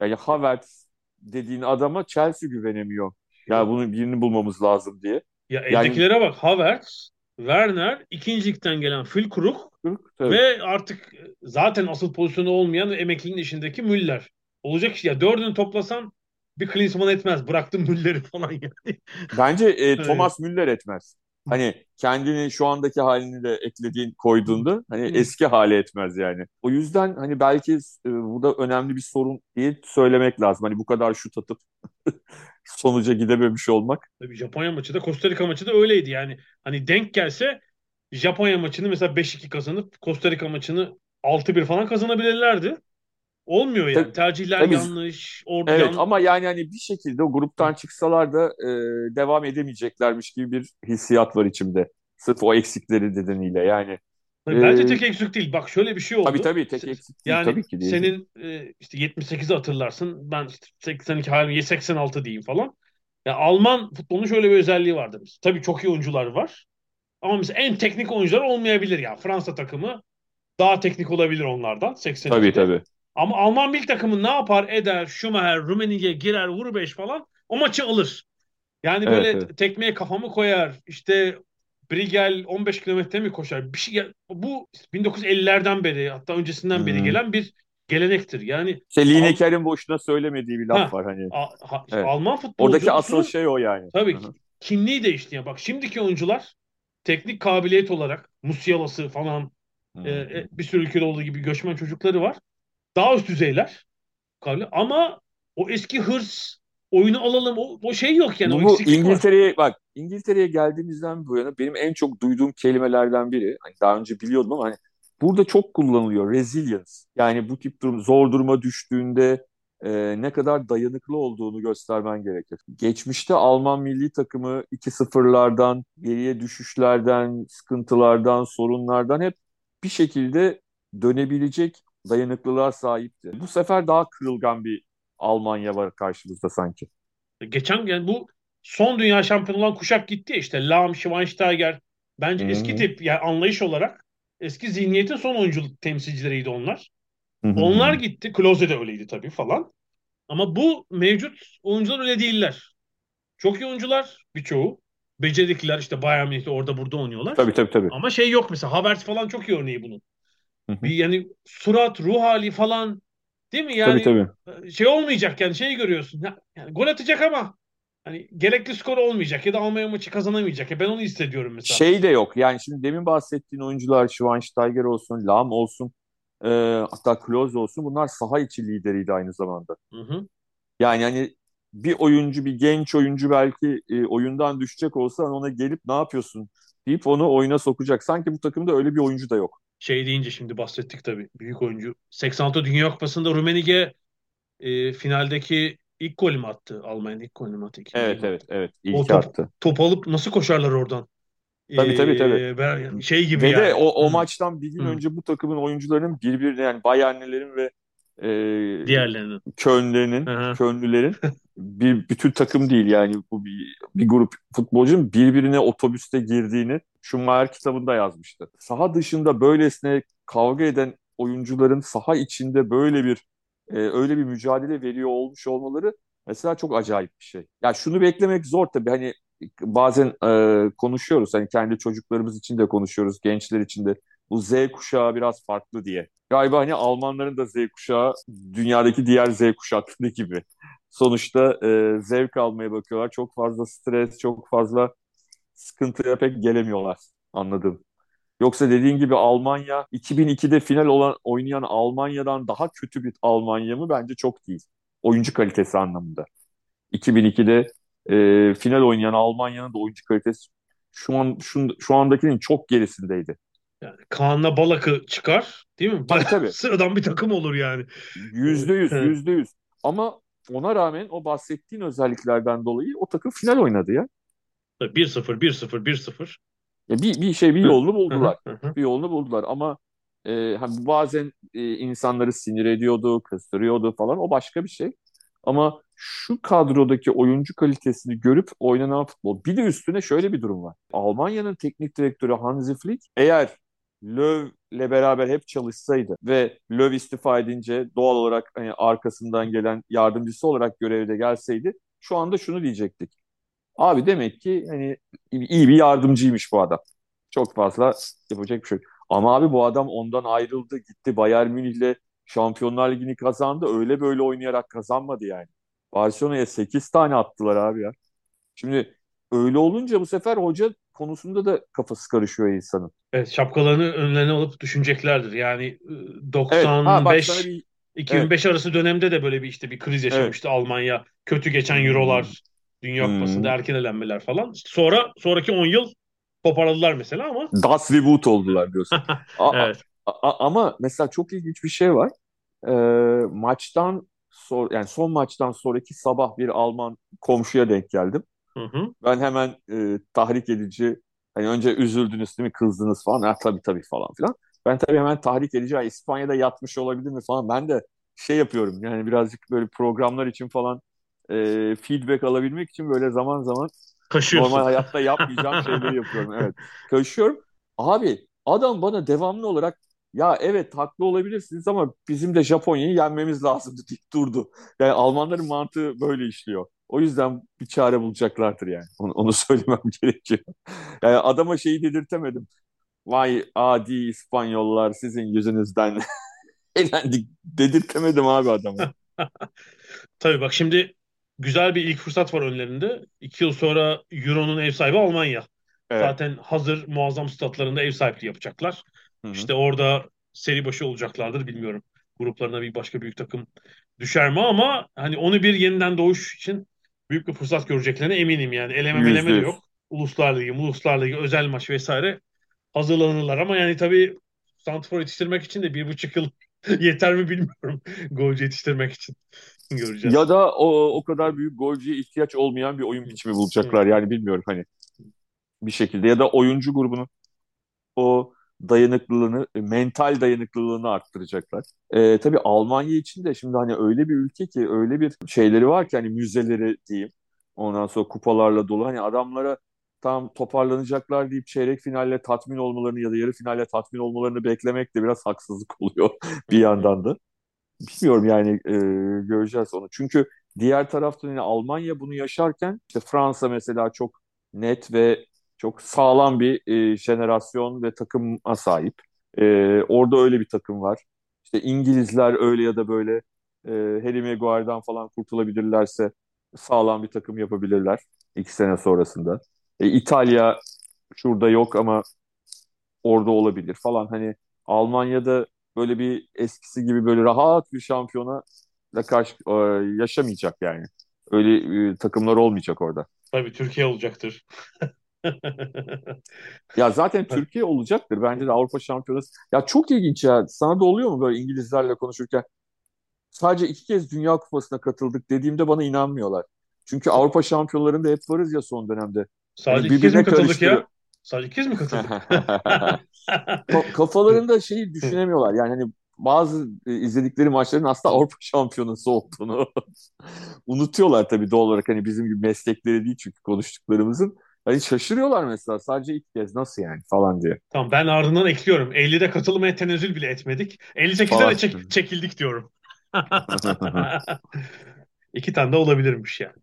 S3: Yani Havertz dediğin adama Chelsea güvenemiyor. Ya bunun birini bulmamız lazım diye.
S2: Ya
S3: Yani-
S2: eldekilere bak. Havertz, Werner, ikinci ligden gelen
S3: Tabii.
S2: ve artık zaten asıl pozisyonu olmayan emeklinin işindeki Müller. Olacak iş ya. Dördünü toplasan bir Klinsmann etmez. Bıraktım Müller'i falan yani.
S3: Bence e, Thomas Müller etmez. Hani kendini şu andaki halini de eklediğin koyduğunda hani eski hale etmez yani. O yüzden hani belki e, burada önemli bir sorun diye söylemek lazım. Hani bu kadar şut atıp sonuca gidememiş olmak.
S2: Tabii Japonya maçı da Costa Rica maçı da öyleydi yani. Hani denk gelse Japonya maçını mesela 5-2 kazanıp Costa Rica maçını 6-1 falan kazanabilirlerdi. Olmuyor yani.
S3: Tabii-
S2: Tercihler
S3: tabii-
S2: yanlış. Orada
S3: Evet
S2: yan-
S3: ama yani hani bir şekilde o gruptan çıksalar da e, devam edemeyeceklermiş gibi bir hissiyat var içimde. Sırf o eksikleri nedeniyle yani.
S2: Bence
S3: Ee,
S2: tek eksik değil. Bak şöyle bir şey oldu.
S3: Tabii tabii tek eksik değil
S2: Yani
S3: tabii ki diyeceğim.
S2: senin e, işte 78'i hatırlarsın. Ben işte 82 halim 86 diyeyim falan. Ya Alman futbolunun şöyle bir özelliği vardır. Tabii çok iyi oyuncular var. Ama mesela en teknik oyuncular olmayabilir ya. Fransa takımı daha teknik olabilir onlardan. 82'de.
S3: Tabii tabii.
S2: Ama Alman milli takımı ne yapar eder? Schumacher, Rummenigge girer, vur beş falan. O maçı alır. Yani
S3: Evet,
S2: böyle
S3: evet.
S2: tekmeye kafamı koyar. İşte Brigel 15 kilometre mi koşar? Bir şey ya- bu 1950'lerden beri hatta öncesinden beri
S3: Hmm.
S2: gelen bir gelenektir. Yani
S3: İşte
S2: Al-
S3: Lineker'in boşuna söylemediği bir laf
S2: Ha.
S3: var hani.
S2: a- ha-
S3: Evet.
S2: Alman
S3: Oradaki
S2: futbolcusunun
S3: asıl şey o yani.
S2: tabii ki kimliği değişti. Yani bak şimdiki oyuncular teknik kabiliyet olarak Musiala'sı falan e, e, bir sürü ülkede olduğu gibi göçmen çocukları var. Daha üst düzeyler. Kabile- Ama o eski hırs oyunu alalım o, o şey yok yani.
S3: Bu
S2: var.
S3: İngiltere'ye bak İngiltere'ye geldiğimizden bu yana benim en çok duyduğum kelimelerden biri. Hani daha önce biliyordum ama hani burada çok kullanılıyor resilience. Yani bu tip durum zor duruma düştüğünde e, ne kadar dayanıklı olduğunu göstermen gerekir. Geçmişte Alman milli takımı 2-0'lardan, geriye düşüşlerden, sıkıntılardan, sorunlardan hep bir şekilde dönebilecek dayanıklılığa sahipti. Bu sefer daha kırılgan bir Almanya var karşımızda sanki.
S2: Geçen yani bu son dünya şampiyonu olan kuşak gitti ya işte Lahm, Schweinsteiger. Bence
S3: Hı hı.
S2: eski tip yani anlayış olarak eski zihniyetin son oyunculuk temsilcileriydi onlar. Onlar gitti. Klose de öyleydi tabii falan. Ama bu mevcut oyuncular öyle değiller. Çok iyi oyuncular birçoğu. Becerikliler işte Bayern Münih'te orada burada oynuyorlar.
S3: Tabii tabii tabii.
S2: Ama şey yok mesela Havertz falan çok iyi örneği bunun. Bir yani surat, ruh hali falan değil mi? Yani
S3: Tabii tabii.
S2: şey olmayacak yani şeyi görüyorsun. Ya, yani gol atacak ama hani gerekli skor olmayacak ya da Almanya maçı kazanamayacak. Ya ben onu hissediyorum mesela.
S3: Şey de yok. Yani şimdi demin bahsettiğin oyuncular Schweinsteiger olsun, Lahm olsun, e, hatta Klose olsun bunlar saha içi lideriydi aynı zamanda.
S2: Hı hı.
S3: Yani hani bir oyuncu, bir genç oyuncu belki e, oyundan düşecek olsa ona gelip ne yapıyorsun deyip onu oyuna sokacak. Sanki bu takımda öyle bir oyuncu da yok.
S2: Şey deyince şimdi bahsettik tabii. Büyük oyuncu. 86 Dünya Kupası'nda Rummenigge e, finaldeki ilk golü mü attı? Almanya'nın ilk golü mü attı? İkinci
S3: Evet evet evet.
S2: O
S3: İlk
S2: top,
S3: attı.
S2: top alıp nasıl koşarlar oradan?
S3: Tabii, tabii, tabii.
S2: Ee, ben- şey gibi
S3: Ve
S2: yani.
S3: de o, o
S2: Hı.
S3: maçtan bir gün
S2: Hı.
S3: önce bu takımın oyuncularının birbirine yani Bayernlilerin ve e,
S2: Diğerlerinin. Hı.
S3: Kölnlülerin bir bütün takım değil yani bu bir, bir grup futbolcunun birbirine otobüste girdiğini Schumacher kitabında yazmıştı. Saha dışında böylesine kavga eden oyuncuların saha içinde böyle bir e, öyle bir mücadele veriyor olmuş olmaları mesela çok acayip bir şey. Ya şunu beklemek zor tabii hani bazen e, konuşuyoruz hani kendi çocuklarımız için de konuşuyoruz gençler için de bu Z kuşağı biraz farklı diye. Galiba hani Almanların da Z kuşağı dünyadaki diğer Z kuşakları gibi. Sonuçta e, zevk almaya bakıyorlar. Çok fazla stres, çok fazla sıkıntıya pek gelemiyorlar anladım. Yoksa dediğin gibi Almanya 2002'de final olan oynayan Almanya'dan daha kötü bir Almanya mı? Bence çok değil. Oyuncu kalitesi anlamında. 2002'de e, final oynayan Almanya'nın da oyuncu kalitesi şu an şu, şu andakinin çok gerisindeydi.
S2: Yani Kaan'la Balak'ı çıkar değil mi?
S3: Tabii tabii.
S2: Sıradan bir takım olur yani.
S3: Yüzde yüz, yüzde yüz. Ama ona rağmen o bahsettiğin özelliklerden dolayı o takım final oynadı ya.
S2: 1-0, 1-0, 1-0.
S3: Ya bir, bir şey bir yolunu buldular. bir yolunu buldular ama e, hani bazen e, insanları sinir ediyordu, kıstırıyordu falan o başka bir şey. Ama şu kadrodaki oyuncu kalitesini görüp oynanan futbol. Bir de üstüne şöyle bir durum var. Almanya'nın teknik direktörü Hansi Flick eğer Löw'le beraber hep çalışsaydı ve Löw istifa edince doğal olarak hani arkasından gelen yardımcısı olarak görevde gelseydi şu anda şunu diyecektik. Abi demek ki hani iyi bir yardımcıymış bu adam. Çok fazla yapacak bir şey. Ama abi bu adam ondan ayrıldı, gitti Bayern Münih'le Şampiyonlar Ligi'ni kazandı. Öyle böyle oynayarak kazanmadı yani. Barcelona'ya 8 tane attılar abi ya. Şimdi öyle olunca bu sefer hoca konusunda da kafası karışıyor insanın.
S2: Evet şapkalarını önlerine alıp düşüneceklerdir. Yani 95 evet, bir... 2005 evet. arası dönemde de böyle bir işte bir kriz yaşamıştı evet. Almanya. Kötü geçen hmm. Eurolar, Dünya hmm. Kupası'nda erken elenmeler falan. Sonra sonraki 10 yıl toparladılar mesela ama.
S3: Das Reboot oldular diyorsun. evet. A- a- ama mesela çok ilginç bir şey var. E, maçtan sor yani son maçtan sonraki sabah bir Alman komşuya denk geldim. Hı hı. Ben hemen e, tahrik edici hani önce üzüldünüz değil mi kızdınız falan. Ha, tabii tabii falan filan. Ben tabii hemen tahrik edici İspanya'da yatmış olabilir mi falan. Ben de şey yapıyorum yani birazcık böyle programlar için falan e, feedback alabilmek için böyle zaman zaman normal hayatta yapmayacağım şeyleri yapıyorum. Evet. Kaşıyorum. Abi adam bana devamlı olarak ya evet haklı olabilirsiniz ama bizim de Japonya'yı yenmemiz lazım deyip durdu. Yani Almanların mantığı böyle işliyor. O yüzden bir çare bulacaklardır yani. Onu, onu söylemem gerekiyor. Yani adama şeyi dedirtemedim. Vay adi İspanyollar sizin yüzünüzden eğlendik dedirtemedim abi adama.
S2: Tabii bak şimdi güzel bir ilk fırsat var önlerinde. İki yıl sonra Euro'nun ev sahibi Almanya. Evet. Zaten hazır muazzam statlarında ev sahipliği yapacaklar. Hı-hı. İşte orada seri başı olacaklardır bilmiyorum. Gruplarına bir başka büyük takım düşer mi ama hani onu bir yeniden doğuş için büyük bir fırsat göreceklerine eminim yani. Eleme meleme de yok. Uluslar Ligi, Uluslar Ligi, özel maç vesaire hazırlanırlar ama yani tabii Santrfor yetiştirmek için de bir buçuk yıl yeter mi bilmiyorum golcü yetiştirmek için. Göreceğiz.
S3: Ya da o, o kadar büyük golcüye ihtiyaç olmayan bir oyun biçimi bulacaklar yani bilmiyorum hani bir şekilde ya da oyuncu grubunun o dayanıklılığını, e, mental dayanıklılığını arttıracaklar. E, tabii Almanya için de şimdi hani öyle bir ülke ki öyle bir şeyleri var ki hani müzeleri diyeyim. Ondan sonra kupalarla dolu. Hani adamlara tam toparlanacaklar deyip çeyrek finalle tatmin olmalarını ya da yarı finalle tatmin olmalarını beklemek de biraz haksızlık oluyor bir yandan da. Bilmiyorum yani e, göreceğiz onu. Çünkü diğer taraftan yine Almanya bunu yaşarken işte Fransa mesela çok net ve çok sağlam bir e, jenerasyon ve takıma sahip. E, orada öyle bir takım var. İşte İngilizler öyle ya da böyle e, Harry Maguire'dan falan kurtulabilirlerse sağlam bir takım yapabilirler iki sene sonrasında. E, İtalya şurada yok ama orada olabilir falan. Hani Almanya'da böyle bir eskisi gibi böyle rahat bir şampiyona da karşı e, yaşamayacak yani. Öyle e, takımlar olmayacak orada.
S2: Tabii Türkiye olacaktır.
S3: ya zaten Türkiye olacaktır. Bence de Avrupa Şampiyonası. Ya çok ilginç ya. Sana da oluyor mu böyle İngilizlerle konuşurken? Sadece iki kez Dünya Kupası'na katıldık dediğimde bana inanmıyorlar. Çünkü Avrupa Şampiyonlarında hep varız ya son dönemde.
S2: Sadece yani iki kez mi katıldık ya? Sadece iki kez mi katıldık?
S3: Kafalarında şeyi düşünemiyorlar. Yani hani bazı e, izledikleri maçların aslında Avrupa şampiyonası olduğunu unutuyorlar tabii doğal olarak hani bizim gibi meslekleri değil çünkü konuştuklarımızın. Hani şaşırıyorlar mesela sadece ilk kez nasıl yani falan diye.
S2: Tamam ben ardından ekliyorum. 50'de katılmaya tenezzül bile etmedik. 58'de de çek- çekildik diyorum. İki tane de olabilirmiş yani.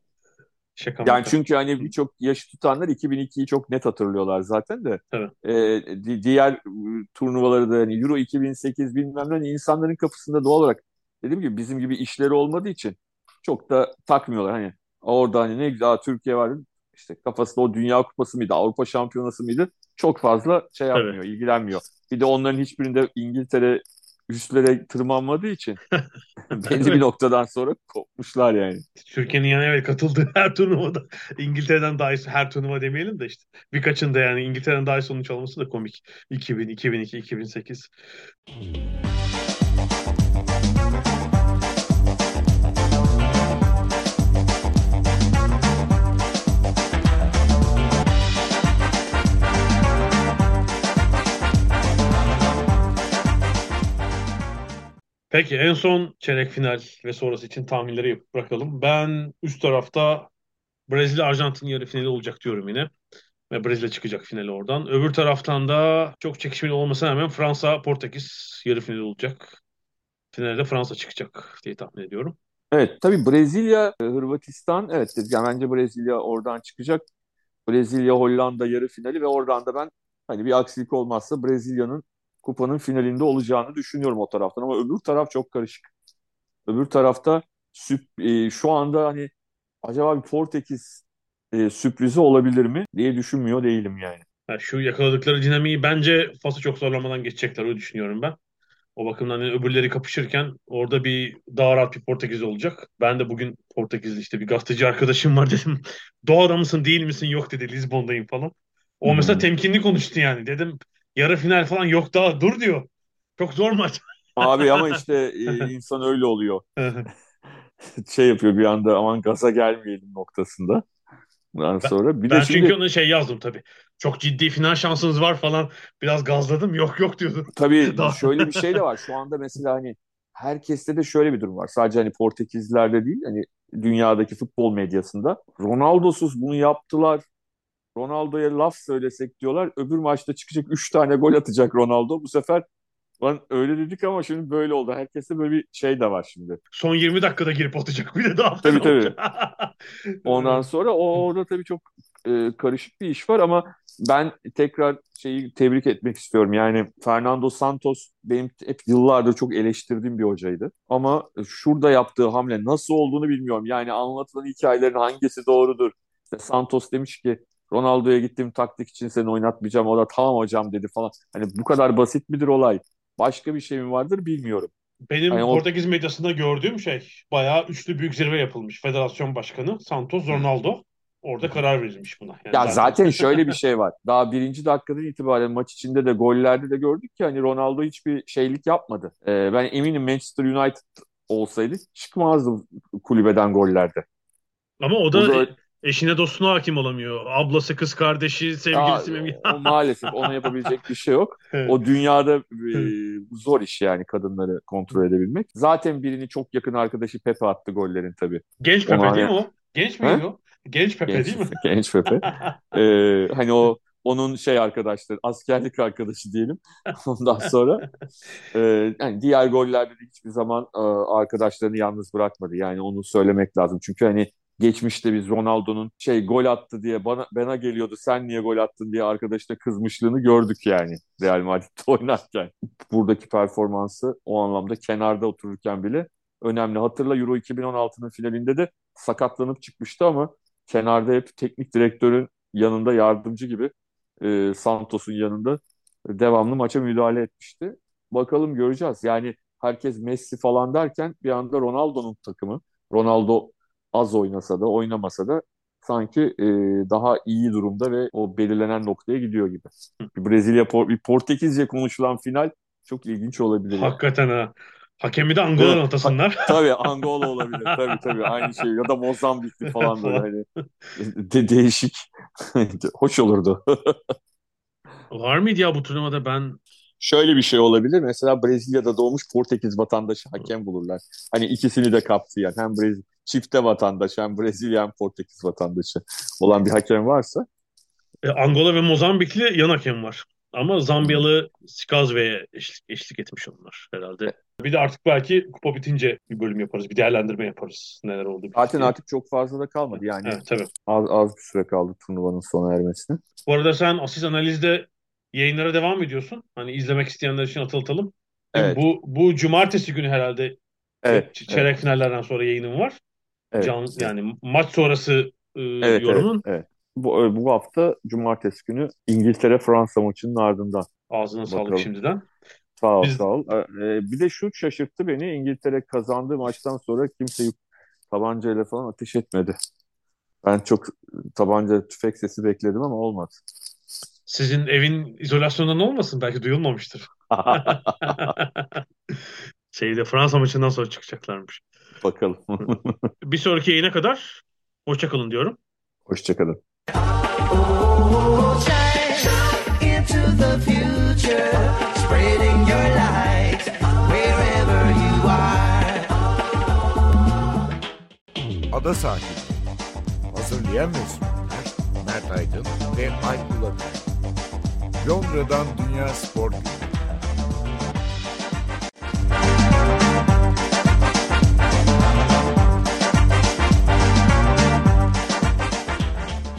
S3: Şaka yani maka. çünkü hani birçok yaş tutanlar 2002'yi çok net hatırlıyorlar zaten de. Evet. Ee, diğer ıı, turnuvaları da hani Euro 2008 bilmem ne hani insanların kafasında doğal olarak dediğim gibi bizim gibi işleri olmadığı için çok da takmıyorlar. Hani orada hani ne güzel Türkiye var işte kafasında o Dünya Kupası mıydı, Avrupa Şampiyonası mıydı çok fazla şey yapmıyor, evet. ilgilenmiyor. Bir de onların hiçbirinde İngiltere üstlere tırmanmadığı için belli bir noktadan sonra kopmuşlar yani.
S2: Türkiye'nin yani evet katıldığı her turnuvada İngiltere'den daha iyi her turnuva demeyelim de işte birkaçında yani İngiltere'den daha iyi sonuç alması da komik. 2000, 2002, 2008. Peki en son çeyrek final ve sonrası için tahminleri bırakalım. Ben üst tarafta Brezilya Arjantin yarı finali olacak diyorum yine. Ve Brezilya çıkacak finali oradan. Öbür taraftan da çok çekişmeli olmasına rağmen Fransa Portekiz yarı finali olacak. Finalde Fransa çıkacak diye tahmin ediyorum.
S3: Evet tabii Brezilya, Hırvatistan evet yani bence Brezilya oradan çıkacak. Brezilya Hollanda yarı finali ve oradan da ben hani bir aksilik olmazsa Brezilya'nın kupanın finalinde olacağını düşünüyorum o taraftan ama öbür taraf çok karışık. Öbür tarafta süp, e, şu anda hani acaba bir Portekiz e, sürprizi olabilir mi diye düşünmüyor değilim yani.
S2: yani. Şu yakaladıkları dinamiği bence Fas'ı çok zorlamadan geçecekler öyle düşünüyorum ben. O bakımdan hani öbürleri kapışırken orada bir daha rahat bir Portekiz olacak. Ben de bugün Portekizli işte bir gazeteci arkadaşım var dedim. Doğada mısın değil misin yok dedi Lizbon'dayım falan. O hmm. mesela temkinli konuştu yani. Dedim yarı final falan yok daha dur diyor. Çok zor maç.
S3: Abi ama işte e, insan öyle oluyor. şey yapıyor bir anda aman gaza gelmeyelim noktasında. Bundan sonra bir
S2: ben
S3: de
S2: şimdi... çünkü ona şey yazdım tabii. Çok ciddi final şansınız var falan. Biraz gazladım. Yok yok diyordum.
S3: Tabii Daha... şöyle bir şey de var. Şu anda mesela hani herkeste de şöyle bir durum var. Sadece hani Portekizlerde değil hani dünyadaki futbol medyasında. Ronaldo'suz bunu yaptılar. Ronaldo'ya laf söylesek diyorlar. Öbür maçta çıkacak 3 tane gol atacak Ronaldo. Bu sefer Lan öyle dedik ama şimdi böyle oldu. Herkeste böyle bir şey de var şimdi.
S2: Son 20 dakikada girip atacak bir de daha.
S3: Tabii tabii. Ondan sonra o orada tabii çok e, karışık bir iş var ama ben tekrar şeyi tebrik etmek istiyorum. Yani Fernando Santos benim hep yıllardır çok eleştirdiğim bir hocaydı. Ama şurada yaptığı hamle nasıl olduğunu bilmiyorum. Yani anlatılan hikayelerin hangisi doğrudur? İşte Santos demiş ki Ronaldo'ya gittiğim taktik için seni oynatmayacağım. O da tamam hocam dedi falan. Hani bu kadar basit midir olay? Başka bir şey mi vardır bilmiyorum.
S2: Benim yani Portekiz o... medyasında gördüğüm şey bayağı üçlü büyük zirve yapılmış. Federasyon Başkanı Santos Ronaldo. Orada karar verilmiş buna.
S3: Yani ya zaten. zaten şöyle bir şey var. Daha birinci dakikadan itibaren maç içinde de gollerde de gördük ki hani Ronaldo hiçbir şeylik yapmadı. Ee, ben eminim Manchester United olsaydı çıkmazdı kulübeden gollerde.
S2: Ama o da, o da Eşine dostuna hakim olamıyor. Ablası, kız kardeşi, sevgilisi.
S3: mi? o maalesef ona yapabilecek bir şey yok. O dünyada e, zor iş yani kadınları kontrol edebilmek. Zaten birini çok yakın arkadaşı Pepe attı gollerin tabii.
S2: Genç Pepe Ona... değil mi o? Genç miydi o? Genç Pepe genç, değil mi?
S3: Genç Pepe. ee, hani o onun şey arkadaşları, askerlik arkadaşı diyelim. Ondan sonra e, yani diğer gollerde de hiçbir zaman e, arkadaşlarını yalnız bırakmadı. Yani onu söylemek lazım. Çünkü hani geçmişte biz Ronaldo'nun şey gol attı diye bana bana geliyordu sen niye gol attın diye arkadaşla kızmışlığını gördük yani Real Madrid'de oynarken. Buradaki performansı o anlamda kenarda otururken bile önemli. Hatırla Euro 2016'nın finalinde de sakatlanıp çıkmıştı ama kenarda hep teknik direktörün yanında yardımcı gibi e, Santos'un yanında devamlı maça müdahale etmişti. Bakalım göreceğiz. Yani herkes Messi falan derken bir anda Ronaldo'nun takımı. Ronaldo az oynasa da oynamasa da sanki e, daha iyi durumda ve o belirlenen noktaya gidiyor gibi. Bir Brezilya, bir Portekizce konuşulan final çok ilginç olabilir.
S2: Hakikaten ha. Hakemi de Angola evet, atasınlar.
S3: Ha, tabii Angola olabilir. tabii tabii aynı şey. Ya da Mozambikli falan böyle hani de, değişik. Hoş olurdu.
S2: Var mıydı ya bu turnuvada ben
S3: şöyle bir şey olabilir. Mesela Brezilya'da doğmuş Portekiz vatandaşı hakem bulurlar. Hani ikisini de kapsayan hem Brezilya çifte vatandaş hem Brezilya hem Portekiz vatandaşı olan bir hakem varsa.
S2: E, Angola ve Mozambikli yan hakem var. Ama Zambiyalı Skazve'ye eşlik, eşlik etmiş onlar herhalde. Bir de artık belki kupa bitince bir bölüm yaparız. Bir değerlendirme yaparız. Neler oldu.
S3: Zaten artık çok fazla da kalmadı. Yani
S2: evet, tabii.
S3: Az, az bir süre kaldı turnuvanın sona ermesine.
S2: Bu arada sen asist analizde yayınlara devam ediyorsun. Hani izlemek isteyenler için hatırlatalım. Evet. Bu, bu cumartesi günü herhalde
S3: evet,
S2: çeyrek
S3: evet.
S2: finallerden sonra yayının var.
S3: Evet,
S2: Can. Yani maç sonrası e,
S3: evet,
S2: yorumun.
S3: Evet, evet. Bu, bu hafta cumartesi günü İngiltere-Fransa maçının ardından.
S2: Ağzına
S3: Bakalım.
S2: sağlık şimdiden.
S3: Sağ ol,
S2: Biz-
S3: sağ ol. Ee, bir de şu şaşırttı beni. İngiltere kazandığı maçtan sonra kimse tabancayla falan ateş etmedi. Ben çok tabanca tüfek sesi bekledim ama olmadı.
S2: Sizin evin izolasyonunda ne olmasın? Belki duyulmamıştır. Şeyde Fransa maçından sonra çıkacaklarmış.
S3: Bakalım.
S2: Bir sonraki yayına kadar hoşça kalın diyorum.
S3: Hoşçakalın.
S4: shine into the future, spreading your light wherever you are.
S1: Ada sahilleri. Hazırlayan ve sunanlar Mert Aydın ve Alp Ulagay. Londra'dan Dünya Spor Günü.